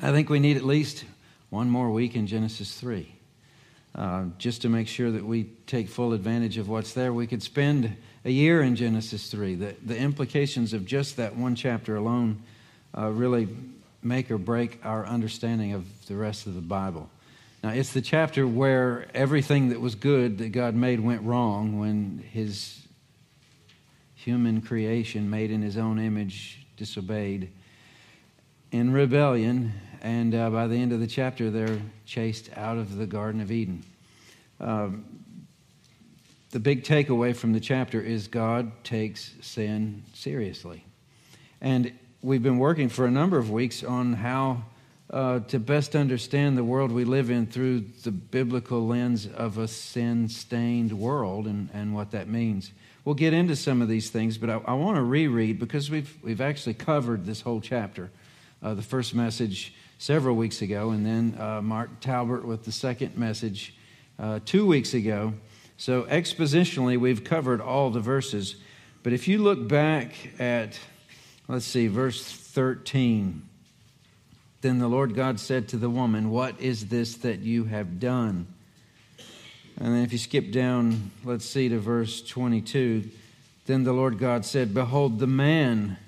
I think we need at least one more week in Genesis 3 uh, just to make sure that we take full advantage of what's there. We could spend a year in Genesis 3. The, the implications of just that one chapter alone uh, really make or break our understanding of the rest of the Bible. Now, it's the chapter where everything that was good that God made went wrong when his human creation, made in his own image, disobeyed in rebellion. And uh, by the end of the chapter, they're chased out of the Garden of Eden. Um, the big takeaway from the chapter is God takes sin seriously. And we've been working for a number of weeks on how uh, to best understand the world we live in through the biblical lens of a sin stained world and, and what that means. We'll get into some of these things, but I, I want to reread because we've, we've actually covered this whole chapter. Uh, the first message several weeks ago, and then uh, Mark Talbert with the second message uh, two weeks ago. So, expositionally, we've covered all the verses. But if you look back at, let's see, verse 13. Then the Lord God said to the woman, What is this that you have done? And then if you skip down, let's see to verse 22. Then the Lord God said, Behold, the man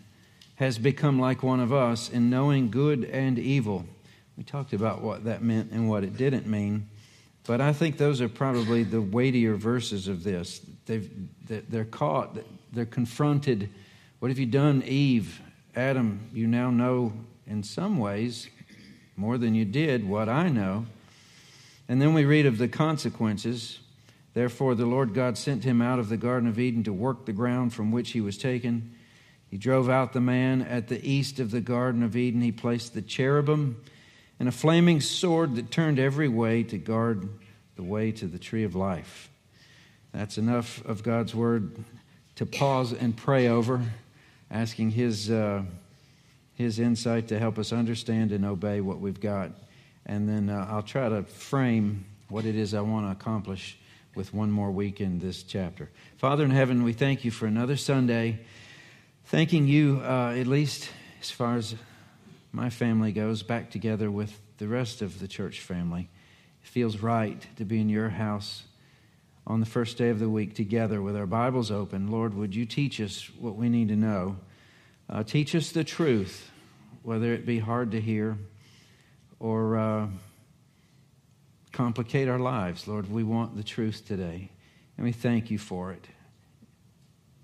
has become like one of us in knowing good and evil. We talked about what that meant and what it didn't mean. But I think those are probably the weightier verses of this. They've, they're caught, they're confronted. What have you done, Eve? Adam, you now know in some ways, more than you did, what I know. And then we read of the consequences. Therefore, the Lord God sent him out of the Garden of Eden to work the ground from which he was taken. He drove out the man at the east of the Garden of Eden. He placed the cherubim and a flaming sword that turned every way to guard the way to the tree of life. That's enough of God's word to pause and pray over, asking His. Uh, his insight to help us understand and obey what we've got. And then uh, I'll try to frame what it is I want to accomplish with one more week in this chapter. Father in heaven, we thank you for another Sunday. Thanking you, uh, at least as far as my family goes, back together with the rest of the church family. It feels right to be in your house on the first day of the week together with our Bibles open. Lord, would you teach us what we need to know? Uh, teach us the truth whether it be hard to hear or uh, complicate our lives. Lord, we want the truth today, and we thank you for it.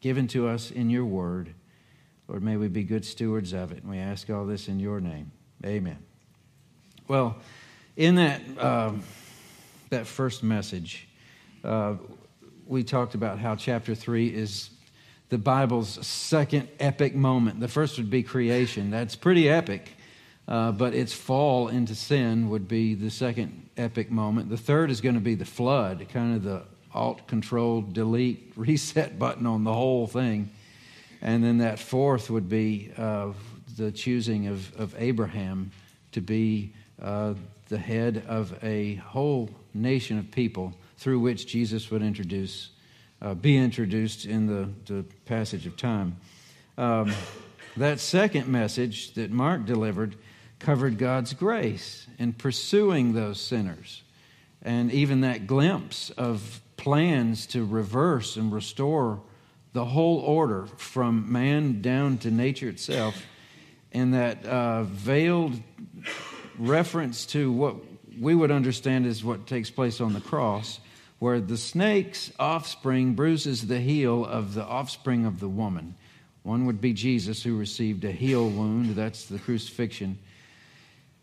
Given to us in your word. Lord, may we be good stewards of it. And we ask all this in your name. Amen. Well, in that, uh, that first message, uh, we talked about how chapter 3 is the Bible's second epic moment. The first would be creation. That's pretty epic. Uh, but its fall into sin would be the second epic moment. The third is going to be the flood, kind of the alt control delete reset button on the whole thing. And then that fourth would be uh, the choosing of, of Abraham to be uh, the head of a whole nation of people through which Jesus would introduce uh, be introduced in the, the passage of time. Um, that second message that Mark delivered covered God's grace in pursuing those sinners. And even that glimpse of plans to reverse and restore the whole order from man down to nature itself, and that uh, veiled reference to what we would understand as what takes place on the cross where the snake's offspring bruises the heel of the offspring of the woman. One would be Jesus, who received a heel wound, that's the crucifixion,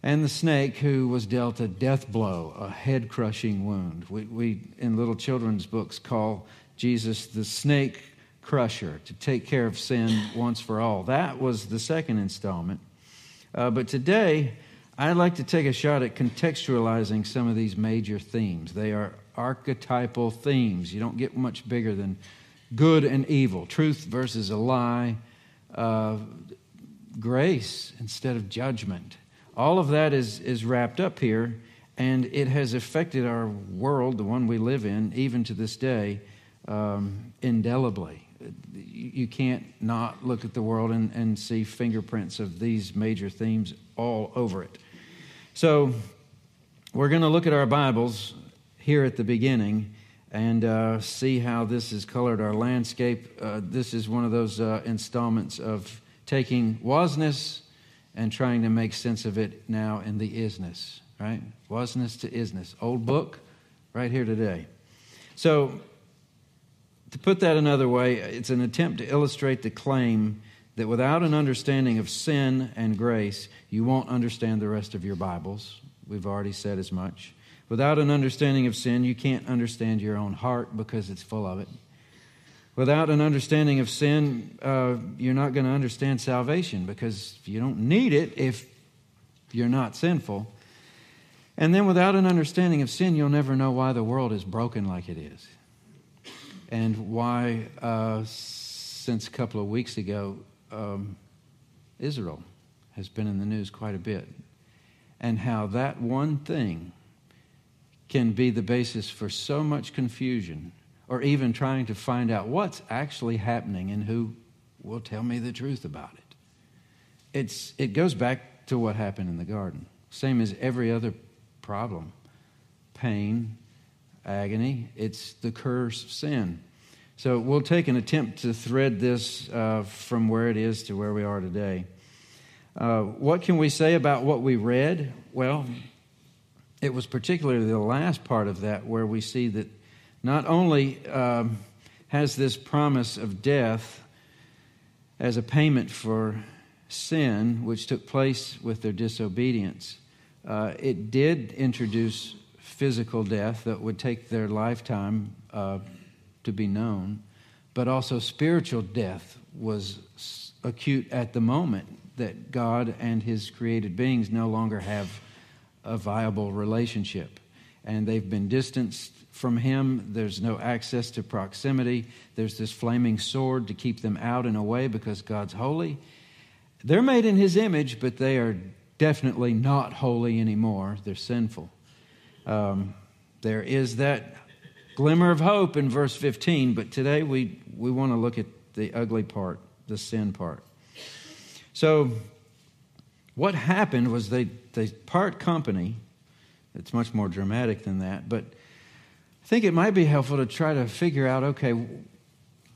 and the snake, who was dealt a death blow, a head crushing wound. We, we, in little children's books, call Jesus the snake crusher to take care of sin once for all. That was the second installment. Uh, but today, I'd like to take a shot at contextualizing some of these major themes. They are archetypal themes. You don't get much bigger than good and evil, truth versus a lie, uh, grace instead of judgment. All of that is, is wrapped up here, and it has affected our world, the one we live in, even to this day, um, indelibly. You can't not look at the world and, and see fingerprints of these major themes all over it. So, we're going to look at our Bibles here at the beginning and uh, see how this has colored our landscape. Uh, this is one of those uh, installments of taking wasness and trying to make sense of it now in the isness, right? Wasness to isness. Old book, right here today. So, to put that another way, it's an attempt to illustrate the claim that without an understanding of sin and grace, you won't understand the rest of your Bibles. We've already said as much. Without an understanding of sin, you can't understand your own heart because it's full of it. Without an understanding of sin, uh, you're not going to understand salvation because you don't need it if you're not sinful. And then without an understanding of sin, you'll never know why the world is broken like it is. And why, uh, since a couple of weeks ago, um, Israel has been in the news quite a bit. And how that one thing can be the basis for so much confusion or even trying to find out what's actually happening and who will tell me the truth about it. It's, it goes back to what happened in the garden, same as every other problem pain, agony. It's the curse of sin. So we'll take an attempt to thread this uh, from where it is to where we are today. Uh, what can we say about what we read? Well, it was particularly the last part of that where we see that not only um, has this promise of death as a payment for sin, which took place with their disobedience, uh, it did introduce physical death that would take their lifetime uh, to be known, but also spiritual death was acute at the moment that God and his created beings no longer have a viable relationship. And they've been distanced from him. There's no access to proximity. There's this flaming sword to keep them out and away because God's holy. They're made in his image, but they are definitely not holy anymore. They're sinful. Um, there is that glimmer of hope in verse 15, but today we, we want to look at the ugly part, the sin part. So, what happened was they, they part company. It's much more dramatic than that, but I think it might be helpful to try to figure out okay,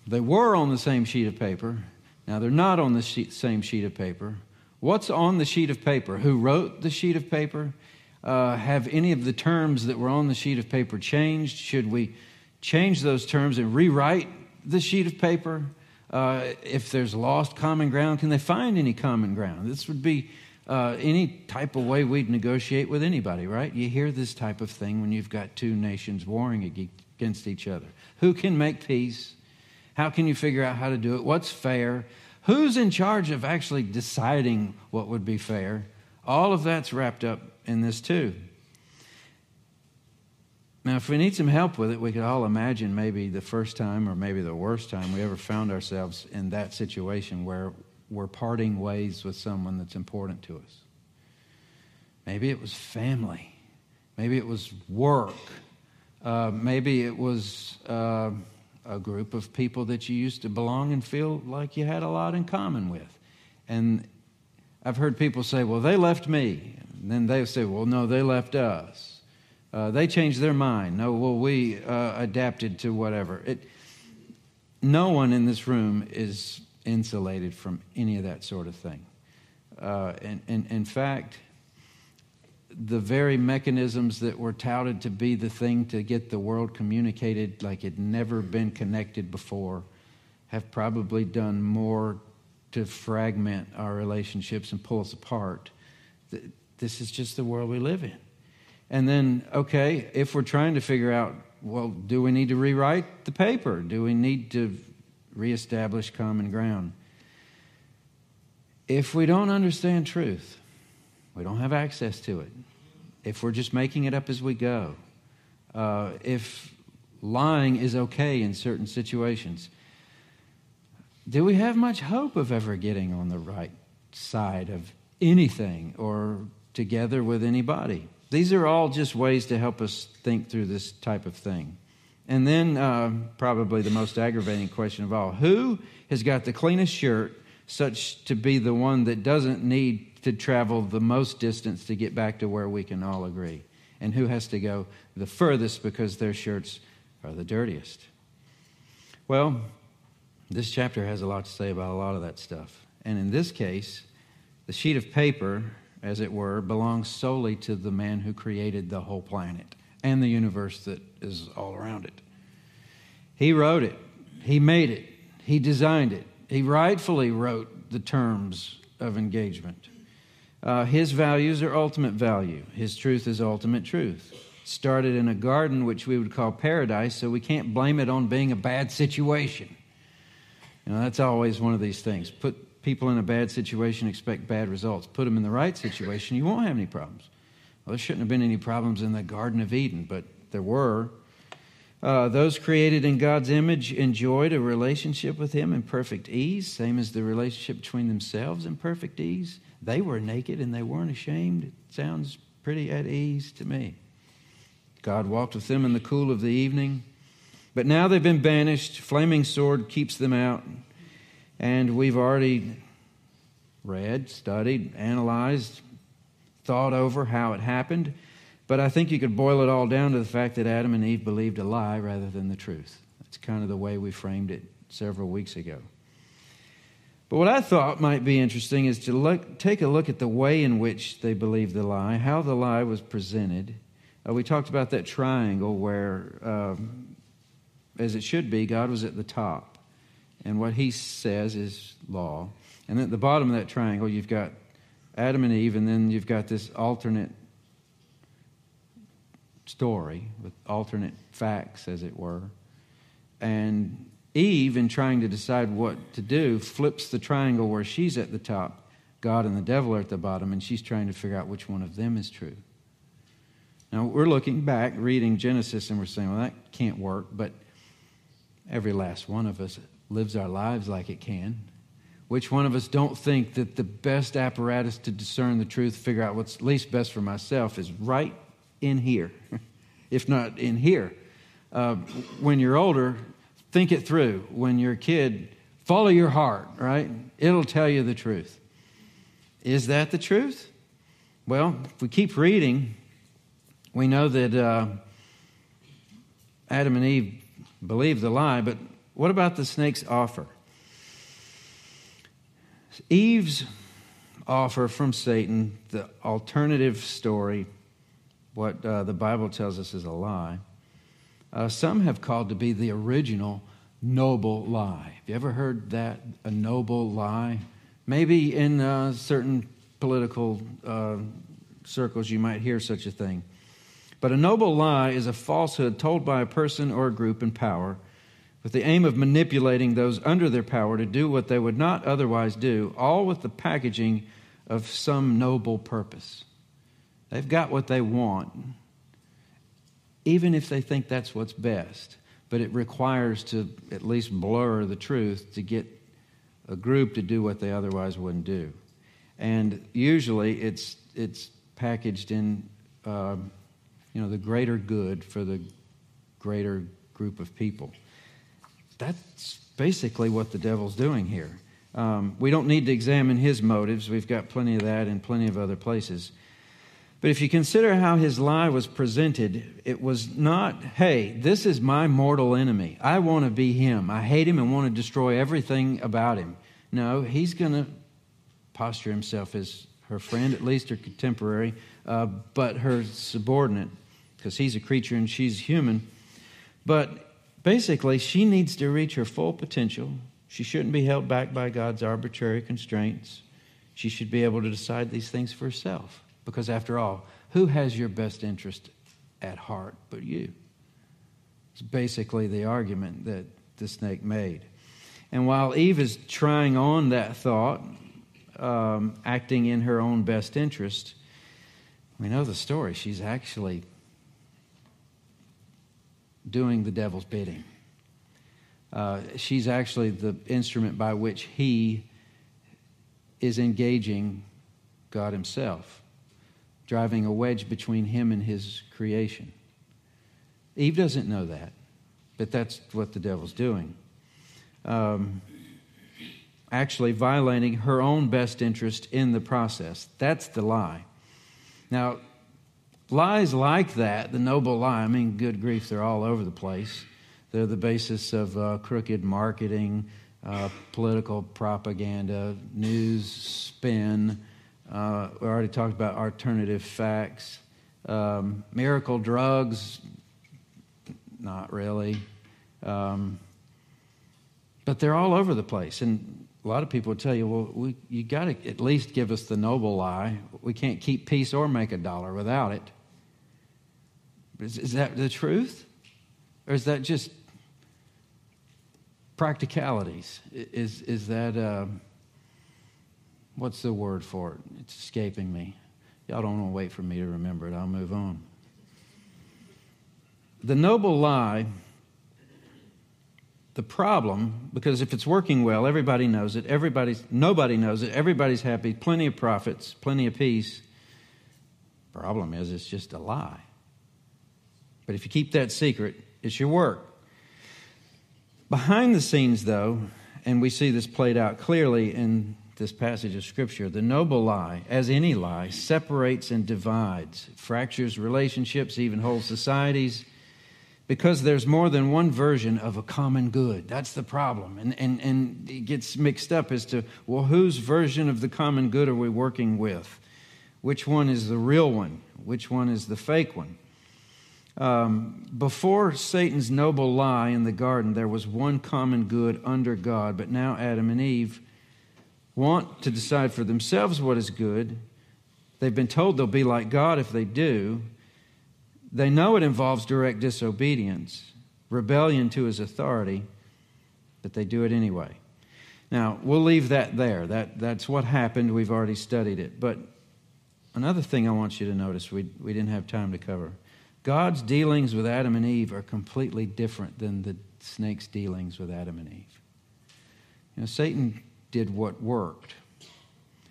they were on the same sheet of paper. Now they're not on the sheet, same sheet of paper. What's on the sheet of paper? Who wrote the sheet of paper? Uh, have any of the terms that were on the sheet of paper changed? Should we change those terms and rewrite the sheet of paper? Uh, if there's lost common ground, can they find any common ground? This would be uh, any type of way we'd negotiate with anybody, right? You hear this type of thing when you've got two nations warring against each other. Who can make peace? How can you figure out how to do it? What's fair? Who's in charge of actually deciding what would be fair? All of that's wrapped up in this too. Now, if we need some help with it, we could all imagine maybe the first time or maybe the worst time we ever found ourselves in that situation where we're parting ways with someone that's important to us. Maybe it was family. Maybe it was work. Uh, maybe it was uh, a group of people that you used to belong and feel like you had a lot in common with. And I've heard people say, well, they left me. And then they say, well, no, they left us. Uh, they changed their mind. No, well, we uh, adapted to whatever. It, no one in this room is insulated from any of that sort of thing. Uh, and, and in fact, the very mechanisms that were touted to be the thing to get the world communicated like it never been connected before have probably done more to fragment our relationships and pull us apart. This is just the world we live in. And then, okay, if we're trying to figure out, well, do we need to rewrite the paper? Do we need to reestablish common ground. If we don't understand truth, we don't have access to it. If we're just making it up as we go, uh, if lying is okay in certain situations, do we have much hope of ever getting on the right side of anything or together with anybody? These are all just ways to help us think through this type of thing. And then, uh, probably the most aggravating question of all who has got the cleanest shirt, such to be the one that doesn't need to travel the most distance to get back to where we can all agree? And who has to go the furthest because their shirts are the dirtiest? Well, this chapter has a lot to say about a lot of that stuff. And in this case, the sheet of paper, as it were, belongs solely to the man who created the whole planet and the universe that is all around it. He wrote it, he made it, he designed it, he rightfully wrote the terms of engagement. Uh, his values are ultimate value, his truth is ultimate truth. Started in a garden which we would call paradise, so we can't blame it on being a bad situation. You know, that's always one of these things. Put people in a bad situation, expect bad results. Put them in the right situation, you won't have any problems. Well, there shouldn't have been any problems in the Garden of Eden, but there were. Uh, those created in God's image enjoyed a relationship with Him in perfect ease, same as the relationship between themselves in perfect ease. They were naked and they weren't ashamed. It sounds pretty at ease to me. God walked with them in the cool of the evening. But now they've been banished. Flaming sword keeps them out. And we've already read, studied, analyzed, thought over how it happened. But I think you could boil it all down to the fact that Adam and Eve believed a lie rather than the truth. That's kind of the way we framed it several weeks ago. But what I thought might be interesting is to look, take a look at the way in which they believed the lie, how the lie was presented. Uh, we talked about that triangle where um, as it should be, God was at the top. And what he says is law. And at the bottom of that triangle, you've got Adam and Eve, and then you've got this alternate story with alternate facts, as it were. And Eve, in trying to decide what to do, flips the triangle where she's at the top, God and the devil are at the bottom, and she's trying to figure out which one of them is true. Now, we're looking back, reading Genesis, and we're saying, well, that can't work. But Every last one of us lives our lives like it can. Which one of us don't think that the best apparatus to discern the truth, figure out what's least best for myself, is right in here, if not in here? Uh, when you're older, think it through. When you're a kid, follow your heart, right? It'll tell you the truth. Is that the truth? Well, if we keep reading, we know that uh, Adam and Eve believed the lie, but what about the snake's offer? Eve's offer from Satan, the alternative story, what uh, the Bible tells us is a lie, uh, some have called to be the original noble lie. Have you ever heard that? A noble lie? Maybe in uh, certain political uh, circles you might hear such a thing. But a noble lie is a falsehood told by a person or a group in power with the aim of manipulating those under their power to do what they would not otherwise do, all with the packaging of some noble purpose. They've got what they want, even if they think that's what's best. But it requires to at least blur the truth to get a group to do what they otherwise wouldn't do. And usually it's, it's packaged in. Uh, you know, the greater good for the greater group of people. That's basically what the devil's doing here. Um, we don't need to examine his motives. We've got plenty of that in plenty of other places. But if you consider how his lie was presented, it was not, hey, this is my mortal enemy. I want to be him. I hate him and want to destroy everything about him. No, he's going to posture himself as her friend, at least her contemporary, uh, but her subordinate because he's a creature and she's human. But basically, she needs to reach her full potential. She shouldn't be held back by God's arbitrary constraints. She should be able to decide these things for herself. Because after all, who has your best interest at heart but you? It's basically the argument that the snake made. And while Eve is trying on that thought, um, acting in her own best interest, we know the story. She's actually doing the devil's bidding. Uh, she's actually the instrument by which he is engaging God Himself, driving a wedge between Him and His creation. Eve doesn't know that, but that's what the devil's doing. Um, actually violating her own best interest in the process. That's the lie. Now, lies like that, the noble lie, I mean, good grief, they're all over the place. They're the basis of uh, crooked marketing, uh, political propaganda, news spin. Uh, we already talked about alternative facts. Um, miracle drugs, not really. Um, but they're all over the place. And a lot of people tell you, well, we, you got to at least give us the noble lie. We can't keep peace or make a dollar without it. Is, is that the truth? Or is that just practicalities? Is, is that, uh, what's the word for it? It's escaping me. Y'all don't want to wait for me to remember it. I'll move on. The noble lie, the problem, because if it's working well, everybody knows it, everybody's, nobody knows it, everybody's happy, plenty of profits, plenty of peace. Problem is, it's just a lie. But if you keep that secret, it's your work. Behind the scenes, though, and we see this played out clearly in this passage of Scripture, the noble lie, as any lie, separates and divides, fractures relationships, even whole societies, because there's more than one version of a common good. That's the problem. And, and, and it gets mixed up as to, well, whose version of the common good are we working with? Which one is the real one? Which one is the fake one? Um, before Satan's noble lie in the garden, there was one common good under God, but now Adam and Eve want to decide for themselves what is good. They've been told they'll be like God if they do. They know it involves direct disobedience, rebellion to his authority, but they do it anyway. Now, we'll leave that there. That, that's what happened. We've already studied it. But another thing I want you to notice we, we didn't have time to cover God's dealings with Adam and Eve are completely different than the snake's dealings with Adam and Eve. You know, Satan did what worked.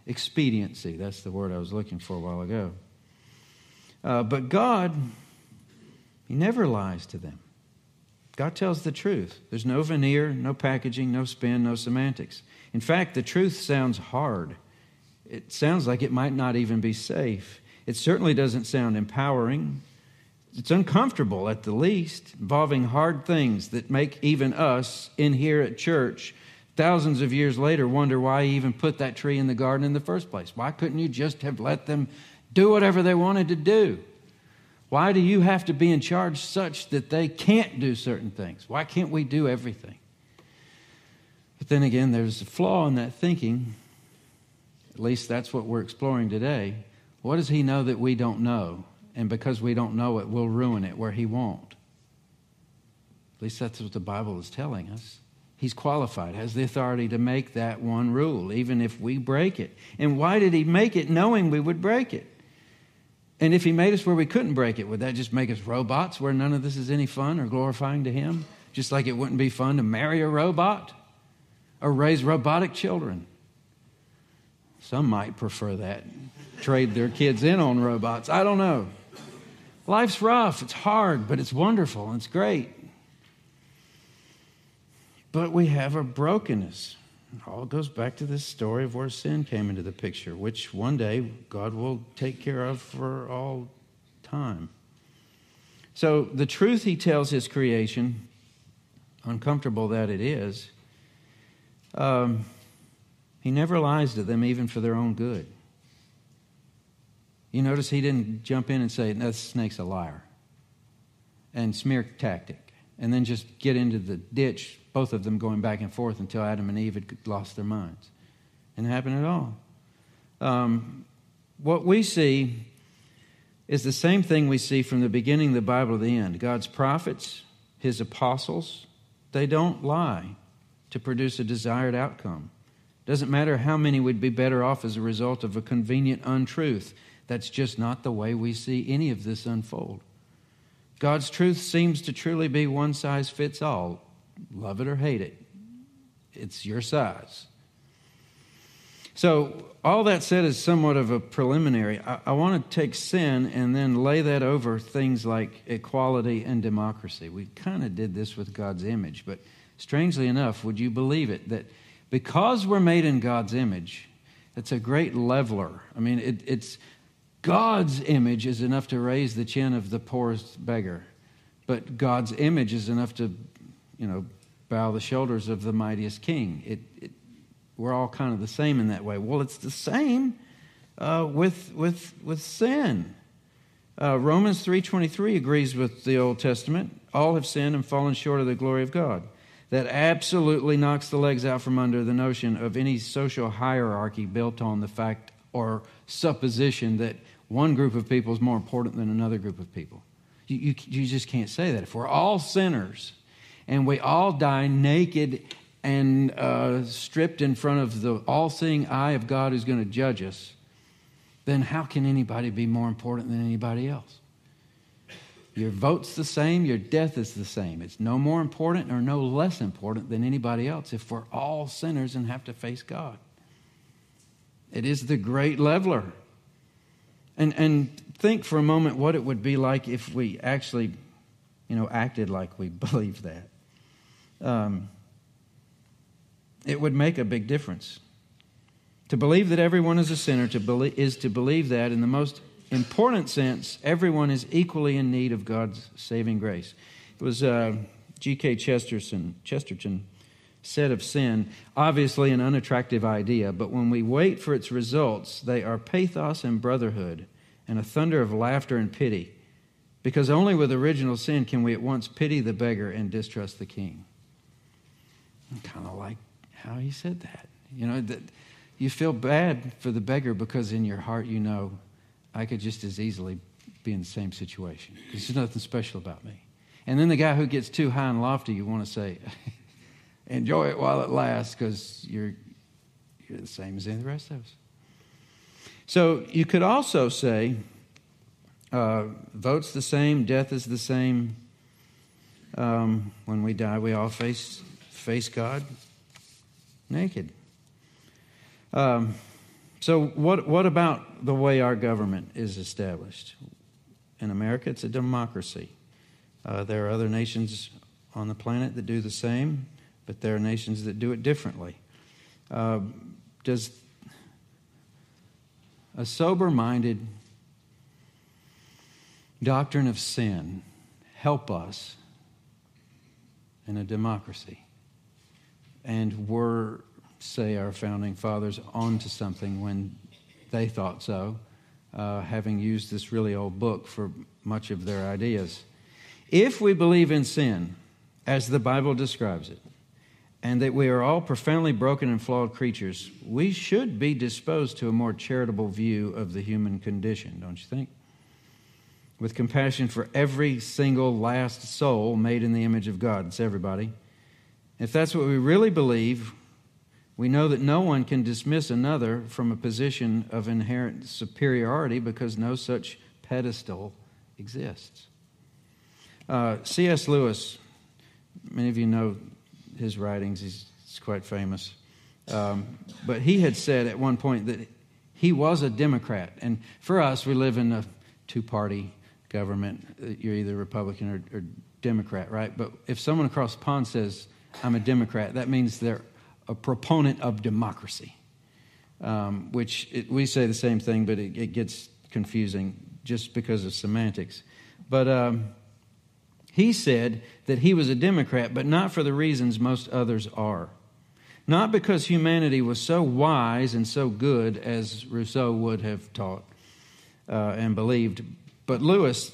Expediency, that's the word I was looking for a while ago. Uh, but God, He never lies to them. God tells the truth. There's no veneer, no packaging, no spin, no semantics. In fact, the truth sounds hard. It sounds like it might not even be safe. It certainly doesn't sound empowering it's uncomfortable at the least, involving hard things that make even us in here at church thousands of years later wonder why he even put that tree in the garden in the first place. Why couldn't you just have let them do whatever they wanted to do? Why do you have to be in charge such that they can't do certain things? Why can't we do everything? But then again, there's a flaw in that thinking. At least that's what we're exploring today. What does he know that we don't know? And because we don't know it, we'll ruin it where He won't. At least that's what the Bible is telling us. He's qualified, has the authority to make that one rule, even if we break it. And why did He make it knowing we would break it? And if He made us where we couldn't break it, would that just make us robots where none of this is any fun or glorifying to Him? Just like it wouldn't be fun to marry a robot or raise robotic children. Some might prefer that, trade their kids in on robots. I don't know. Life's rough, it's hard, but it's wonderful it's great. But we have a brokenness. It all goes back to this story of where sin came into the picture, which one day God will take care of for all time. So, the truth he tells his creation, uncomfortable that it is, um, he never lies to them even for their own good. You notice he didn't jump in and say, no, this snake's a liar, and smear tactic, and then just get into the ditch, both of them going back and forth until Adam and Eve had lost their minds. Didn't happen at all. Um, what we see is the same thing we see from the beginning of the Bible to the end. God's prophets, his apostles, they don't lie to produce a desired outcome. Doesn't matter how many would be better off as a result of a convenient untruth. That's just not the way we see any of this unfold. God's truth seems to truly be one size fits all. Love it or hate it, it's your size. So, all that said is somewhat of a preliminary. I, I, want to take sin and then lay that over things like equality and democracy. We kind of did this with God's image, but strangely enough, would you believe it that Because we're made in God's image, it's a great leveler. I mean, it, it's God's image is enough to raise the chin of the poorest beggar, but God's image is enough to, you know, bow the shoulders of the mightiest king. It, it, we're all kind of the same in that way. Well, it's the same uh, with, with, with sin. Uh, Romans 3.23 agrees with the Old Testament. All have sinned and fallen short of the glory of God. That absolutely knocks the legs out from under the notion of any social hierarchy built on the fact or supposition that one group of people is more important than another group of people. You, you, you just can't say that. If we're all sinners and we all die naked and uh, stripped in front of the all seeing eye of God who's going to judge us, then how can anybody be more important than anybody else? Your vote's the same, your death is the same. It's no more important or no less important than anybody else if we're all sinners and have to face God. It is the great leveler. And, and think for a moment what it would be like if we actually, you know, acted like we believed that. Um, it would make a big difference. To believe that everyone is a sinner to believe, is to believe that, in the most important sense, everyone is equally in need of God's saving grace. It was uh, G.K. Chesterton, Chesterton said of sin, obviously an unattractive idea, but when we wait for its results, they are pathos and brotherhood and a thunder of laughter and pity. Because only with original sin can we at once pity the beggar and distrust the king. I kind of like how he said that. You know, that you feel bad for the beggar because in your heart you know I could just as easily be in the same situation. There's nothing special about me. And then the guy who gets too high and lofty, you want to say, enjoy it while it lasts because you're, you're the same as any of the rest of us. So you could also say, uh, vote's the same, death is the same. Um, when we die, we all face face God naked. Um, so, what, what about the way our government is established? In America, it's a democracy. Uh, there are other nations on the planet that do the same, but there are nations that do it differently. Uh, does a sober minded doctrine of sin help us in a democracy? And were, say, our founding fathers onto something when they thought so, uh, having used this really old book for much of their ideas? If we believe in sin, as the Bible describes it, and that we are all profoundly broken and flawed creatures, we should be disposed to a more charitable view of the human condition, don't you think? With compassion for every single last soul made in the image of God. It's everybody. If that's what we really believe, we know that no one can dismiss another from a position of inherent superiority because no such pedestal exists. Uh, C.S. Lewis, many of you know his writings. He's, he's quite famous. Um, but he had said at one point that he was a Democrat. And for us, we live in a two party government. You're either Republican or, or, Democrat, right? But if someone across the pond says, I'm a Democrat, that means they're a proponent of democracy, um, which it, we say the same thing, but it, it, gets confusing just because of semantics. But um, he said that he was a Democrat, but not for the reasons most others are. Not because humanity was so wise and so good as Rousseau would have taught uh, and believed, but Lewis,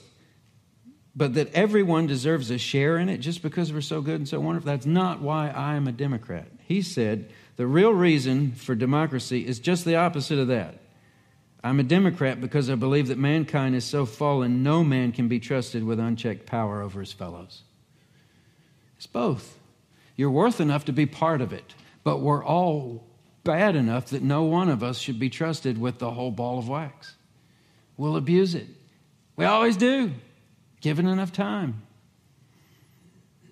but that everyone deserves a share in it just because we're so good and so wonderful. That's not why I am a Democrat. He said the real reason for democracy is just the opposite of that. I'm a Democrat because I believe that mankind is so fallen, no man can be trusted with unchecked power over his fellows. It's both. You're worth enough to be part of it, but we're all bad enough that no one of us should be trusted with the whole ball of wax. We'll abuse it. We always do, given enough time.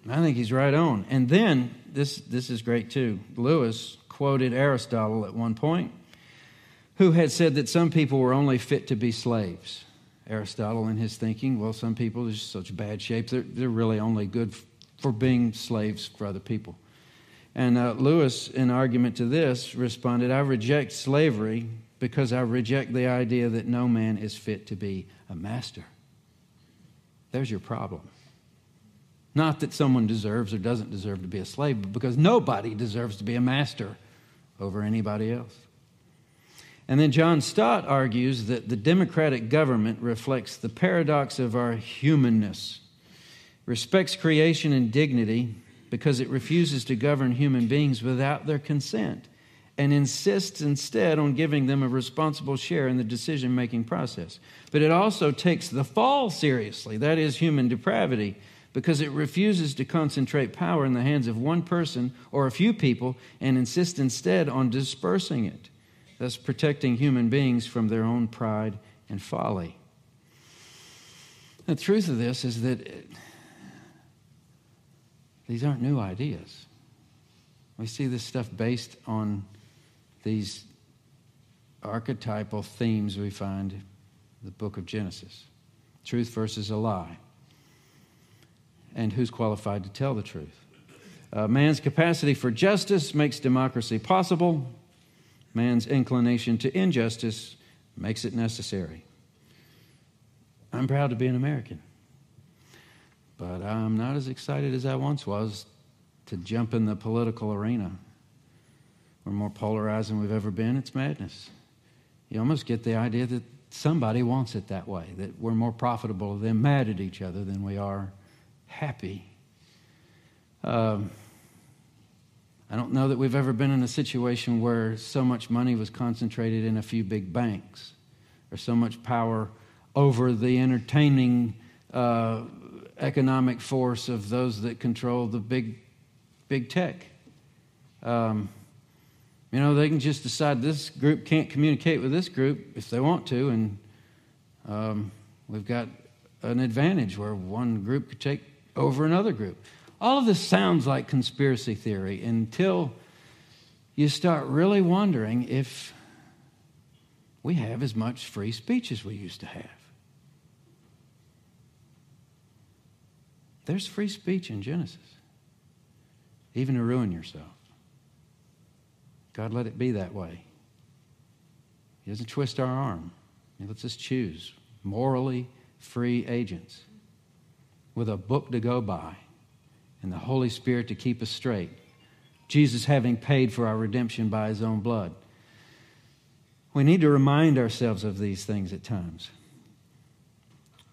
I think he's right on. And then, this, this is great too. Lewis quoted Aristotle at one point who had said that some people were only fit to be slaves. Aristotle, in his thinking, well, some people are such bad shape, they're, they're really only good for being slaves for other people. And uh, Lewis, in argument to this, responded, I reject slavery because I reject the idea that no man is fit to be a master. There's your problem. Not that someone deserves or doesn't deserve to be a slave, but because nobody deserves to be a master over anybody else. And then John Stott argues that the democratic government reflects the paradox of our humanness, respects creation and dignity because it refuses to govern human beings without their consent, and insists instead on giving them a responsible share in the decision making process. But it also takes the fall seriously, that is, human depravity, because it refuses to concentrate power in the hands of one person or a few people and insists instead on dispersing it thus protecting human beings from their own pride and folly. The truth of this is that it, these aren't new ideas. We see this stuff based on these archetypal themes we find in the book of Genesis truth versus a lie. And who's qualified to tell the truth? Man's capacity for justice makes democracy possible. Man's inclination to injustice makes it necessary. I'm proud to be an American, but I'm not as excited as I once was to jump in the political arena. We're more polarized than we've ever been. It's madness. You almost get the idea that somebody wants it that way, that we're more profitable than mad at each other than we are happy. Um, I don't know that we've ever been in a situation where so much money was concentrated in a few big banks or so much power over the entertaining uh, economic force of those that control the big, big tech. Um, you know, they can just decide this group can't communicate with this group if they want to, and um, we've got an advantage where one group could take over another group. All of this sounds like conspiracy theory until you start really wondering if we have as much free speech as we used to have. There's free speech in Genesis, even to ruin yourself. God let it be that way. He doesn't twist our arm, He lets us choose morally free agents with a book to go by and the Holy Spirit to keep us straight. Jesus having paid for our redemption by his own blood. We need to remind ourselves of these things at times.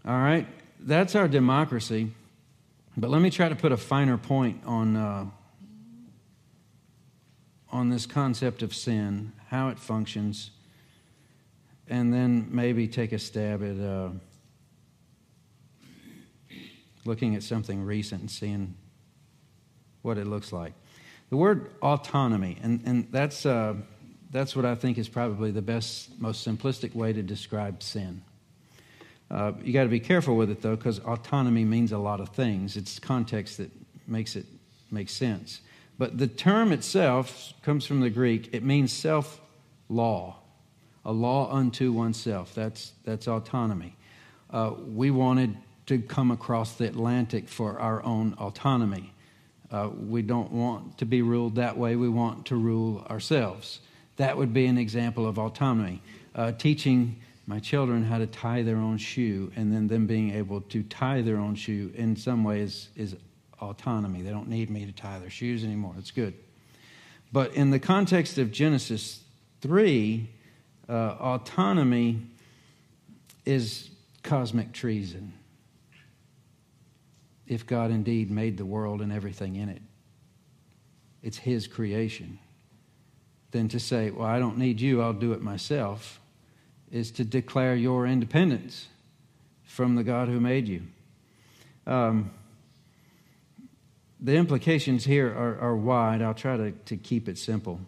All right, that's our democracy. But let me try to put a finer point on, uh, on this concept of sin, how it functions, and then maybe take a stab at uh, looking at something recent and seeing what it looks like. The word autonomy, and, and that's, uh, that's what I think is probably the best, most simplistic way to describe sin. Uh, you got to be careful with it though, because autonomy means a lot of things. It's context that makes it make sense. But the term itself comes from the Greek. It means self law, a law unto oneself. That's, that's autonomy. Uh, we wanted to come across the Atlantic for our own autonomy. Uh, we don't want to be ruled that way. We want to rule ourselves. That would be an example of autonomy. Uh, teaching my children how to tie their own shoe and then them being able to tie their own shoe in some ways is autonomy. They don't need me to tie their shoes anymore. It's good. But in the context of Genesis 3, uh, autonomy is cosmic treason if God indeed made the world and everything in it. It's His creation. Then to say, well, I don't need you, I'll do it myself, is to declare your independence from the God who made you. Um, the implications here are, are wide. I'll try to, to keep it simple.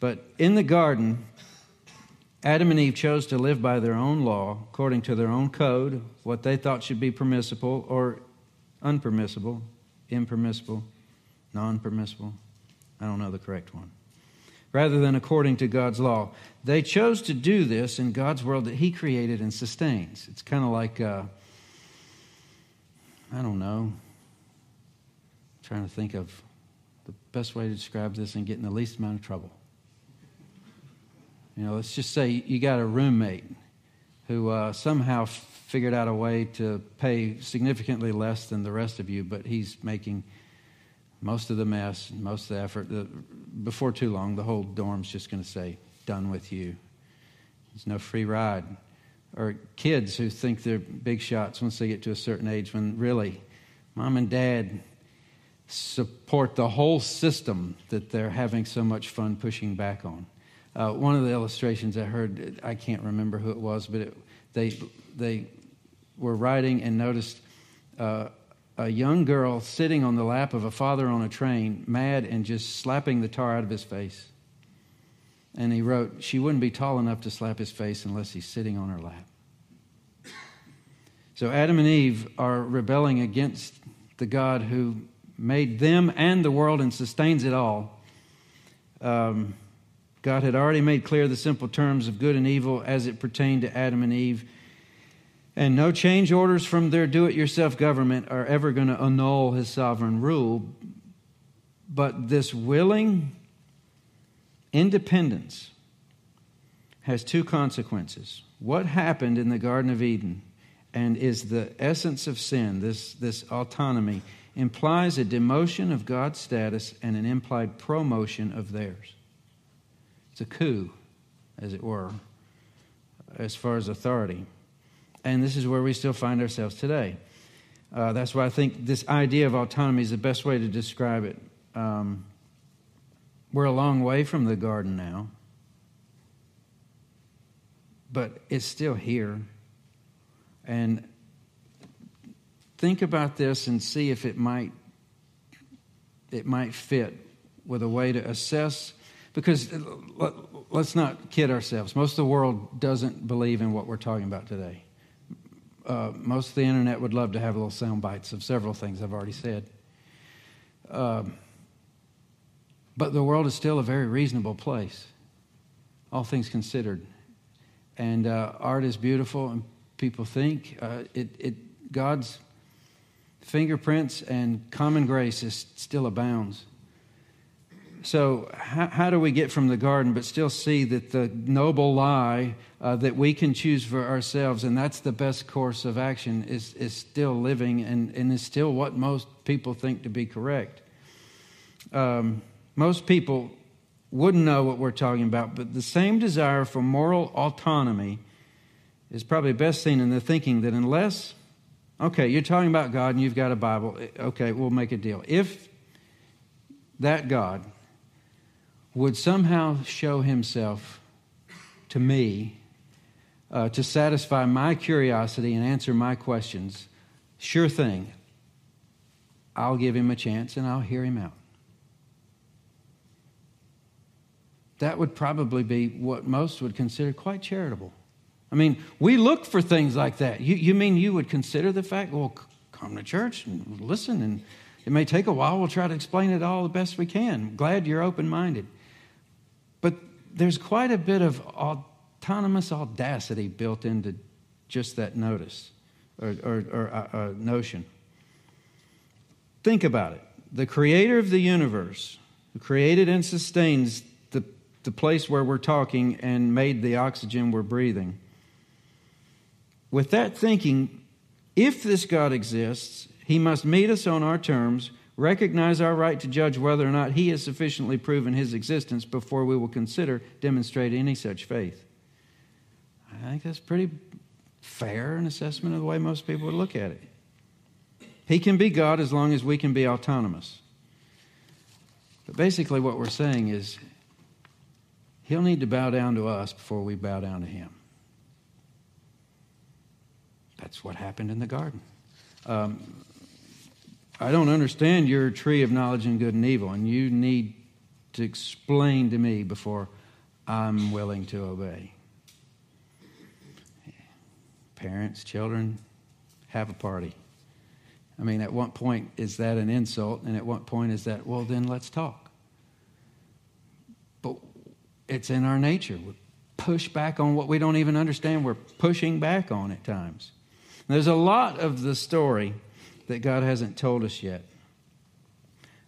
But in the garden, Adam and Eve chose to live by their own law, according to their own code, what they thought should be permissible, or unpermissible, impermissible, non permissible. I don't know the correct one. Rather than according to God's law. They chose to do this in God's world that He created and sustains. It's kind of like, uh, I don't know, I'm trying to think of the best way to describe this and get in the least amount of trouble. You know, let's just say you got a roommate who uh, somehow figured out a way to pay significantly less than the rest of you, but he's making most of the mess, most of the effort. The, before too long, the whole dorm's just going to say, done with you. There's no free ride. Or kids who think they're big shots once they get to a certain age, when really, mom and dad support the whole system that they're having so much fun pushing back on. Uh, one of the illustrations I heard, I can't remember who it was, but it, they, they were writing and noticed uh, a young girl sitting on the lap of a father on a train, mad and just slapping the tar out of his face. And he wrote, She wouldn't be tall enough to slap his face unless he's sitting on her lap. So Adam and Eve are rebelling against the God who made them and the world and sustains it all. Um, God had already made clear the simple terms of good and evil as it pertained to Adam and Eve. And no change orders from their do it yourself government are ever going to annul his sovereign rule. But this willing independence has two consequences. What happened in the Garden of Eden and is the essence of sin, this, this autonomy, implies a demotion of God's status and an implied promotion of theirs. It's a coup, as it were, as far as authority. And this is where we still find ourselves today. Uh, that's why I think this idea of autonomy is the best way to describe it. Um, we're a long way from the garden now, but it's still here. And think about this and see if it might it might fit with a way to assess because let's not kid ourselves. Most of the world doesn't believe in what we're talking about today. Uh, most of the internet would love to have little sound bites of several things I've already said. Um, but the world is still a very reasonable place, all things considered. And uh, art is beautiful, and people think uh, it, it, God's fingerprints and common grace is still abounds. So, how, how, do we get from the garden but still see that the noble lie uh, that we can choose for ourselves, and that's the best course of action, is, is still living and, and is still what most people think to be correct? Um, most people wouldn't know what we're talking about, but the same desire for moral autonomy is probably best seen in the thinking that unless, okay, you're talking about God and you've got a Bible, okay, we'll make a deal. If that God would somehow show himself to me uh, to satisfy my curiosity and answer my questions, sure thing, I'll give him a chance and I'll hear him out. That would probably be what most would consider quite charitable. I mean, we look for things like that. You, you mean you would consider the fact, well, come to church and listen, and it may take a while. We'll try to explain it all the best we can. Glad you're open minded. There's quite a bit of autonomous audacity built into just that notice or, or, or uh, uh, notion. Think about it. The creator of the universe, who created and sustains the, the place where we're talking and made the oxygen we're breathing. With that thinking, if this God exists, he must meet us on our terms recognize our right to judge whether or not he has sufficiently proven his existence before we will consider demonstrating any such faith. I think that's pretty fair an assessment of the way most people would look at it. He can be God as long as we can be autonomous. But basically, what we're saying is he'll need to bow down to us before we bow down to him. That's what happened in the garden. Um, I don't understand your tree of knowledge and good and evil, and you need to explain to me before I'm willing to obey. Parents, children, have a party. I mean, at what point is that an insult? And at what point is that, well, then let's talk? But it's in our nature. We push back on what we don't even understand. We're pushing back on at times. There's a lot of the story that God hasn't told us yet.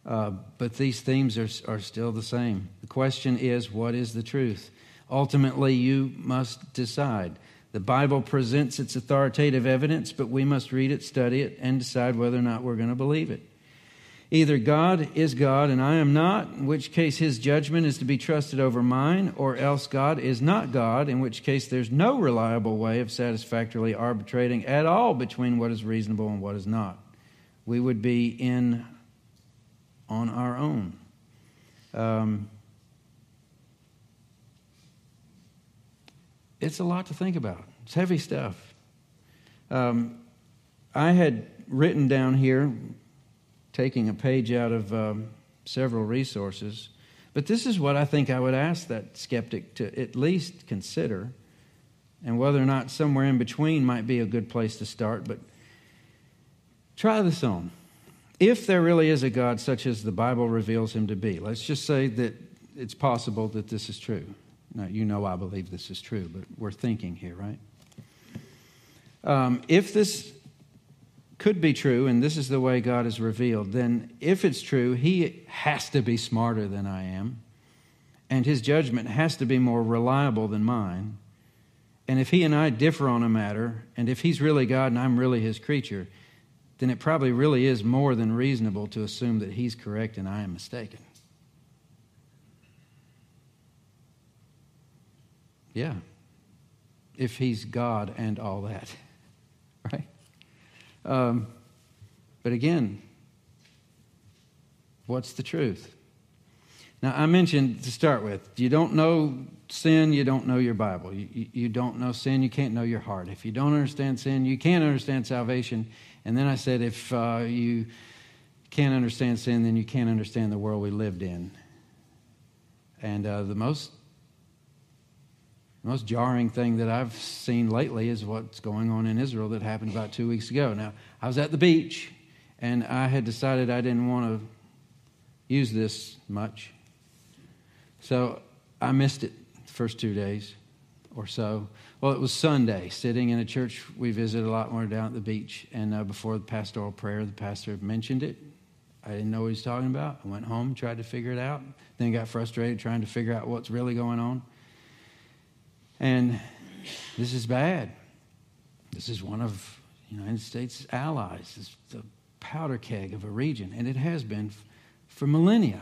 Uh, but these themes are, are still the same. The question is what is the truth? Ultimately, you must decide. The Bible presents its authoritative evidence, but we must read it, study it, and decide whether or not we're going to believe it. Either God is God and I am not, in which case his judgment is to be trusted over mine, or else God is not God, in which case there's no reliable way of satisfactorily arbitrating at all between what is reasonable and what is not. We would be in on our own. Um, it's a lot to think about. It's heavy stuff. Um, I had written down here taking a page out of um, several resources. But this is what I think I would ask that skeptic to at least consider, and whether or not somewhere in between might be a good place to start. But try this on. If there really is a God such as the Bible reveals him to be, let's just say that it's possible that this is true. Now, you know I believe this is true, but we're thinking here, right? Um, if this could be true, and this is the way God is revealed, then if it's true, He has to be smarter than I am, and His judgment has to be more reliable than mine. And if He and I differ on a matter, and if He's really God and I'm really His creature, then it probably really is more than reasonable to assume that He's correct and I am mistaken. Yeah. If He's God and all that, right? Um, but again, what's the truth? Now, I mentioned to start with, you don't know sin, you don't know your Bible. You, you, you, don't know sin, you can't know your heart. If you don't understand sin, you can't understand salvation. And then I said, if uh, you can't understand sin, then you can't understand the world we lived in. And uh, the most the most jarring thing that I've seen lately is what's going on in Israel that happened about two weeks ago. Now, I was at the beach, and I had decided I didn't want to use this much. So I missed it the first two days or so. Well, it was Sunday, sitting in a church we visited a lot more down at the beach. And uh, before the pastoral prayer, the pastor mentioned it. I didn't know what he was talking about. I went home, tried to figure it out, then got frustrated trying to figure out what's really going on. And this is bad. This is one of the United States' allies. It's the powder keg of a region, and it has been for millennia.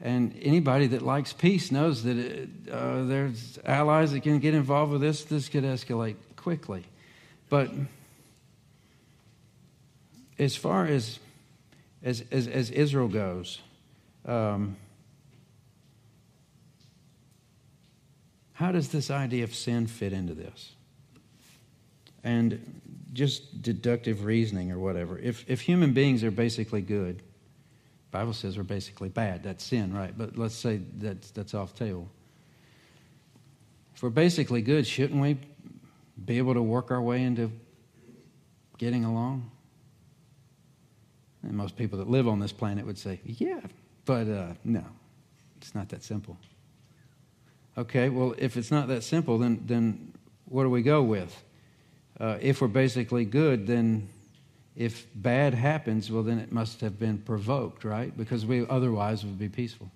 And anybody that likes peace knows that it, uh, there's allies that can get involved with this. This could escalate quickly. But as far as as as, as Israel goes, um, How does this idea of sin fit into this? And just deductive reasoning or whatever. If, if human beings are basically good, Bible says we're basically bad. That's sin, right? But let's say that's, that's off table. If we're basically good, shouldn't we be able to work our way into getting along? And most people that live on this planet would say, yeah, but uh, no, it's not that simple. Okay, well, if it's not that simple, then, then what do we go with? Uh, if we're basically good, then if bad happens, well, then it must have been provoked, right? Because we otherwise would be peaceful.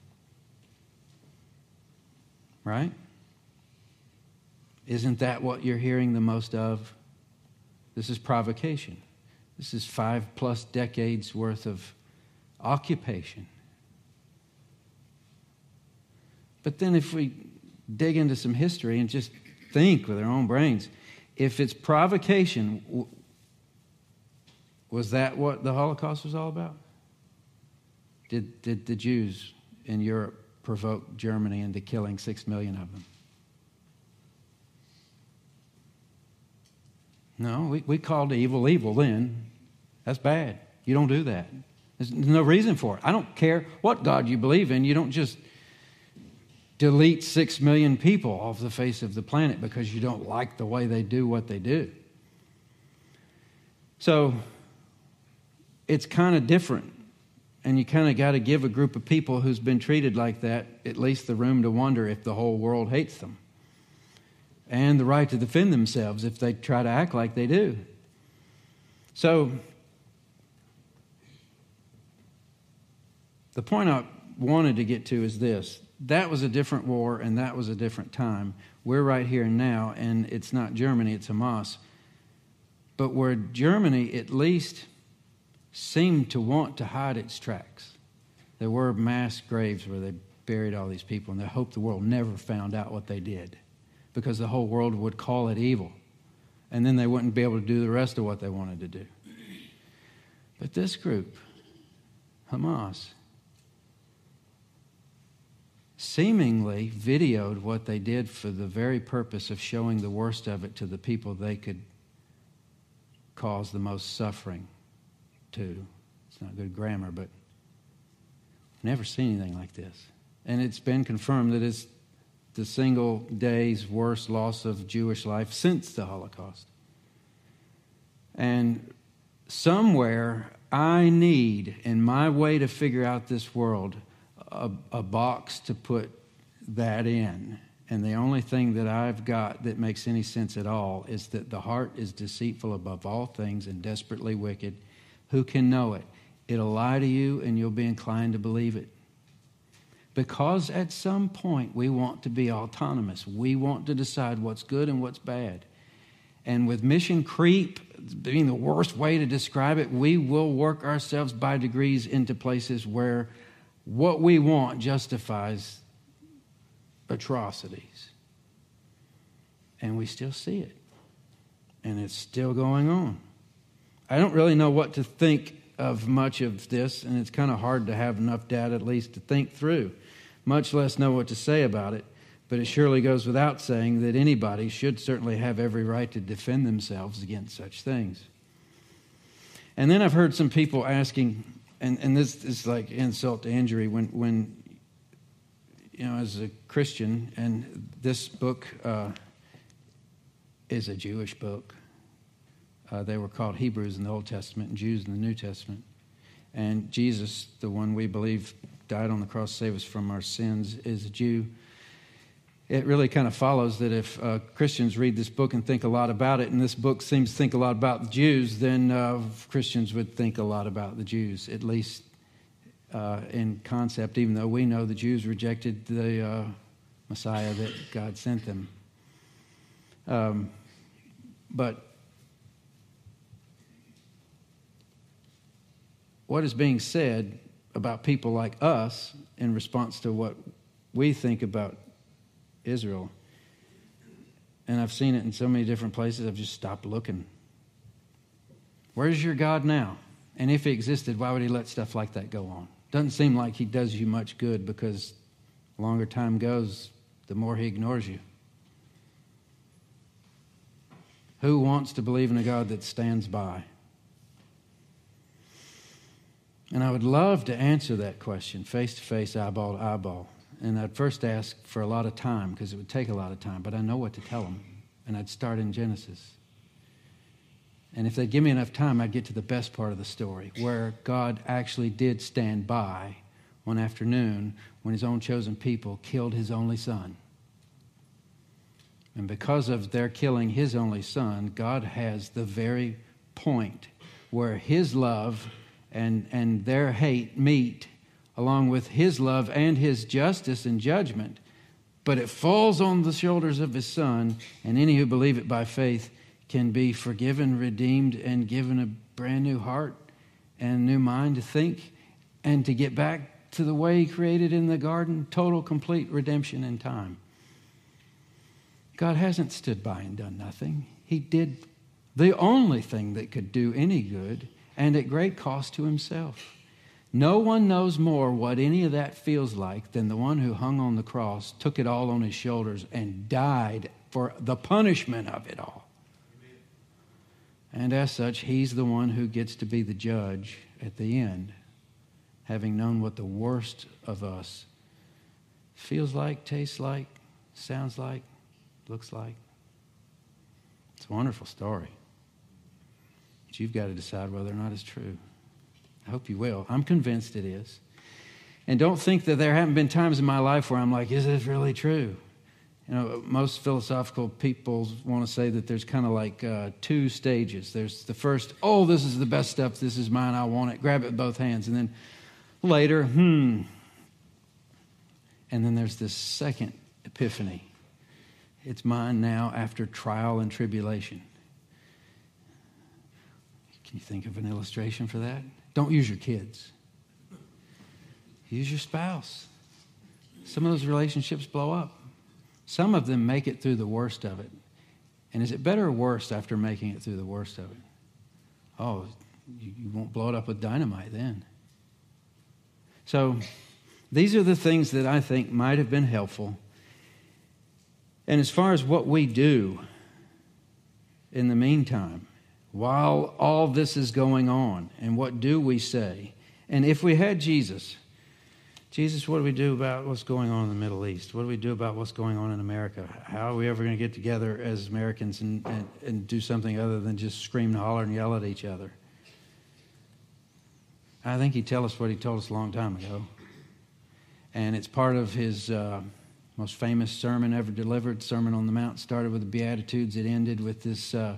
Right? Isn't that what you're hearing the most of? This is provocation. This is five plus decades worth of occupation. But then if we dig into some history and just think with our own brains. If it's provocation, was that what the Holocaust was all about? Did, did the Jews in Europe provoke Germany into killing six million of them? No, we, we called evil evil then. That's bad. You don't do that. There's no reason for it. I don't care what God you believe in. You don't just delete six million people off the face of the planet because you don't like the way they do what they do. So it's kind of different. And you kind of got to give a group of people who's been treated like that at least the room to wonder if the whole world hates them. And the right to defend themselves if they try to act like they do. So the point I wanted to get to is this that was a different war and that was a different time. We're right here now, and it's not Germany, it's Hamas. But where Germany at least seemed to want to hide its tracks, there were mass graves where they buried all these people, and they hoped the world never found out what they did because the whole world would call it evil. And then they wouldn't be able to do the rest of what they wanted to do. But this group, Hamas, seemingly videoed what they did for the very purpose of showing the worst of it to the people they could cause the most suffering It's not good grammar, but never seen anything like this. And it's been confirmed that it's the single day's worst loss of Jewish life since the Holocaust. And somewhere I need, in my way to figure out this world, a, a box to put that in. And the only thing that I've got that makes any sense at all is that the heart is deceitful above all things and desperately wicked. Who can know it? It'll lie to you and you'll be inclined to believe it. Because at some point we want to be autonomous. We want to decide what's good and what's bad. And with mission creep being the worst way to describe it, we will work ourselves by degrees into places where what we want justifies atrocities. And we still see it. And it's still going on. I don't really know what to think of much of this, and it's kind of hard to have enough data at least to think through, much less know what to say about it. But it surely goes without saying that anybody should certainly have every right to defend themselves against such things. And then I've heard some people asking, and, and this is like insult to injury when, when you know, as a Christian, and this book uh, is a Jewish book. Uh, they were called Hebrews in the Old Testament and Jews in the New Testament. And Jesus, the one we believe died on the cross to save us from our sins, is a Jew it really kind of follows that if uh, Christians read this book and think a lot about it, and this book seems to think a lot about the Jews, then uh, Christians would think a lot about the Jews, at least uh, in concept, even though we know the Jews rejected the uh, Messiah that God sent them. Um, but what is being said about people like us in response to what we think about Israel. And I've seen it in so many different places, I've just stopped looking. Where's your God now? And if he existed, why would he let stuff like that go on? Doesn't seem like he does you much good because longer time goes, the more he ignores you. Who wants to believe in a God that stands by? And I would love to answer that question face to face, eyeball to eyeball. And I'd first ask for a lot of time because it would take a lot of time, but I know what to tell them. And I'd start in Genesis. And if they'd give me enough time, I'd get to the best part of the story where God actually did stand by one afternoon when his own chosen people killed his only son. And because of their killing his only son, God has the very point where his love and, and their hate meet along with his love and his justice and judgment. But it falls on the shoulders of his son, and any who believe it by faith can be forgiven, redeemed, and given a brand new heart and new mind to think and to get back to the way he created in the garden total, complete redemption in time. God hasn't stood by and done nothing. He did the only thing that could do any good and at great cost to himself. No one knows more what any of that feels like than the one who hung on the cross, took it all on his shoulders, and died for the punishment of it all. And as such, he's the one who gets to be the judge at the end, having known what the worst of us feels like, tastes like, sounds like, looks like. It's a wonderful story. But you've got to decide whether or not it's true. I hope you will. I'm convinced it is. And don't think that there haven't been times in my life where I'm like, is this really true? You know, most philosophical people want to say that there's kind of like uh, two stages. There's the first, oh, this is the best stuff, this is mine, I want it, grab it with both hands. And then later, hmm. And then there's this second epiphany. It's mine now after trial and tribulation. Can you think of an illustration for that? Don't use your kids. Use your spouse. Some of those relationships blow up. Some of them make it through the worst of it. And is it better or worse after making it through the worst of it? Oh, you, won't blow it up with dynamite then. So, these are the things that I think might have been helpful. And as far as what we do in the meantime, while all this is going on, and what do we say? And if we had Jesus, Jesus, what do we do about what's going on in the Middle East? What do we do about what's going on in America? How are we ever going to get together as Americans and, and, and do something other than just scream and holler and yell at each other? I think he'd tell us what he told us a long time ago. And it's part of his uh, most famous sermon ever delivered, Sermon on the Mount. Started with the Beatitudes, it ended with this uh,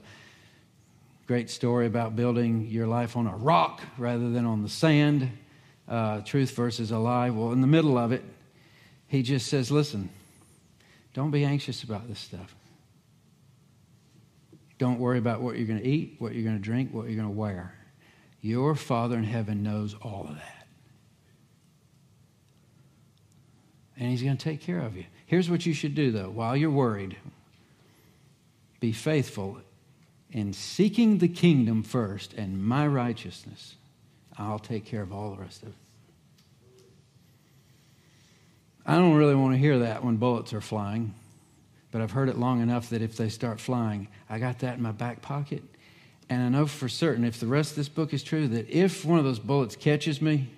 great story about building your life on a rock rather than on the sand uh, truth versus a lie. Well, in the middle of it, he just says, listen, don't be anxious about this stuff. Don't worry about what you're going to eat, what you're going to drink, what you're going to wear. Your Father in heaven knows all of that. And He's going to take care of you. Here's what you should do, though, while you're worried be faithful in seeking the kingdom first and my righteousness. I'll take care of all the rest of it. I don't really want to hear that when bullets are flying, but I've heard it long enough that if they start flying, I got that in my back pocket. And I know for certain, if the rest of this book is true, that if one of those bullets catches me,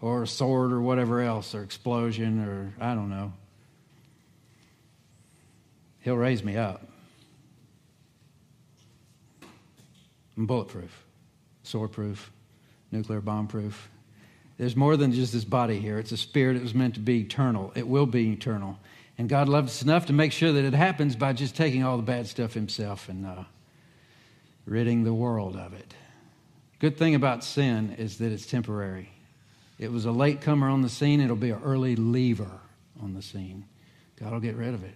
or a sword, or whatever else, or explosion, or I don't know, he'll raise me up. Bulletproof, swordproof, nuclear bomb proof. There's more than just this body here. It's a spirit that was meant to be eternal. It will be eternal. And God loved us enough to make sure that it happens by just taking all the bad stuff himself and uh, ridding the world of it. Good thing about sin is that it's temporary. It was a late comer on the scene, it'll be an early leaver on the scene. God will get rid of it.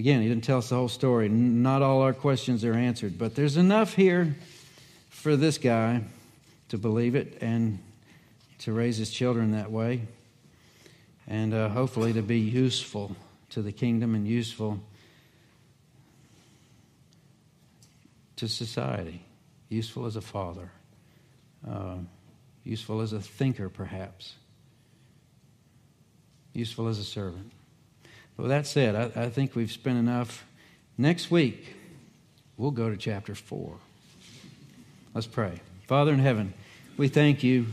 Again, he didn't tell us the whole story. Not all our questions are answered, but there's enough here for this guy to believe it and to raise his children that way, and uh, hopefully to be useful to the kingdom and useful to society, useful as a father, uh, useful as a thinker, perhaps, useful as a servant. But with that said, I, I think we've spent enough. Next week, we'll go to chapter 4. Let's pray. Father in heaven, we thank you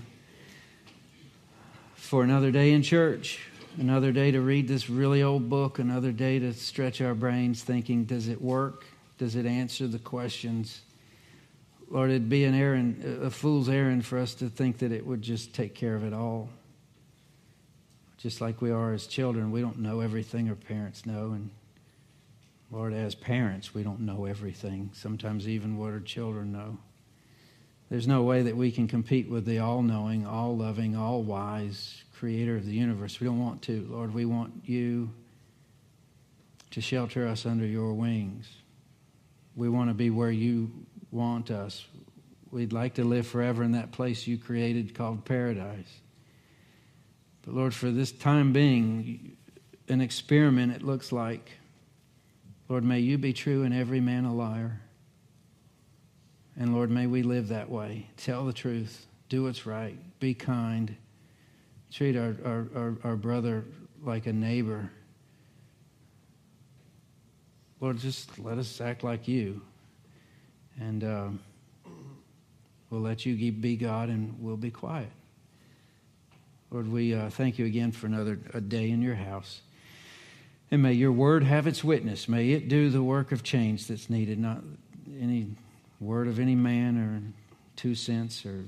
for another day in church, another day to read this really old book, another day to stretch our brains thinking, does it work? Does it answer the questions? Lord, it'd be an errand, a fool's errand for us to think that it would just take care of it all. Just like we are as children, we don't know everything our parents know. And Lord, as parents, we don't know everything, sometimes even what our children know. There's no way that we can compete with the all knowing, all loving, all wise creator of the universe. We don't want to. Lord, we want you to shelter us under your wings. We want to be where you want us. We'd like to live forever in that place you created called paradise. But Lord, for this time being, an experiment it looks like. Lord, may you be true and every man a liar. And Lord, may we live that way. Tell the truth. Do what's right. Be kind. Treat our, our, our, our brother like a neighbor. Lord, just let us act like you. And uh, we'll let you be God and we'll be quiet. Lord, we uh, thank you again for another day in your house. And may your word have its witness. May it do the work of change that's needed, not any word of any man or two cents or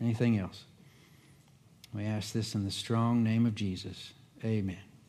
anything else. We ask this in the strong name of Jesus. Amen.